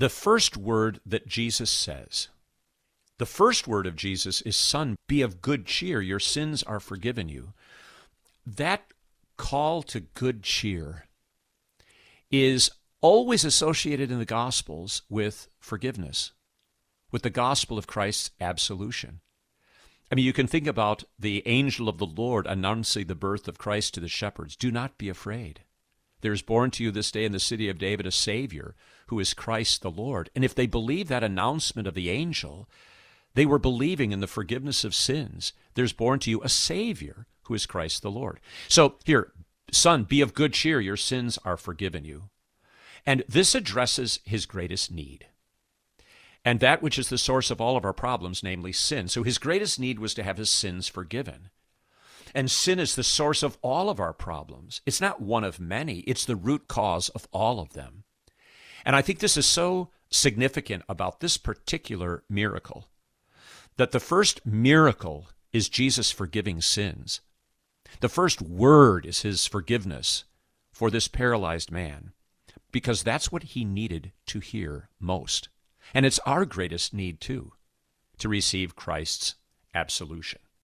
the first word that Jesus says, the first word of Jesus is, Son, be of good cheer. Your sins are forgiven you. That call to good cheer is always associated in the Gospels with forgiveness, with the gospel of Christ's absolution. I mean, you can think about the angel of the Lord announcing the birth of Christ to the shepherds. Do not be afraid. There is born to you this day in the city of David a Savior, who is Christ the Lord. And if they believe that announcement of the angel, they were believing in the forgiveness of sins. There's born to you a Savior, who is Christ the Lord. So here, son, be of good cheer. Your sins are forgiven you. And this addresses his greatest need. And that which is the source of all of our problems, namely sin. So his greatest need was to have his sins forgiven. And sin is the source of all of our problems. It's not one of many, it's the root cause of all of them. And I think this is so significant about this particular miracle that the first miracle is Jesus forgiving sins. The first word is his forgiveness for this paralyzed man because that's what he needed to hear most. And it's our greatest need, too, to receive Christ's absolution.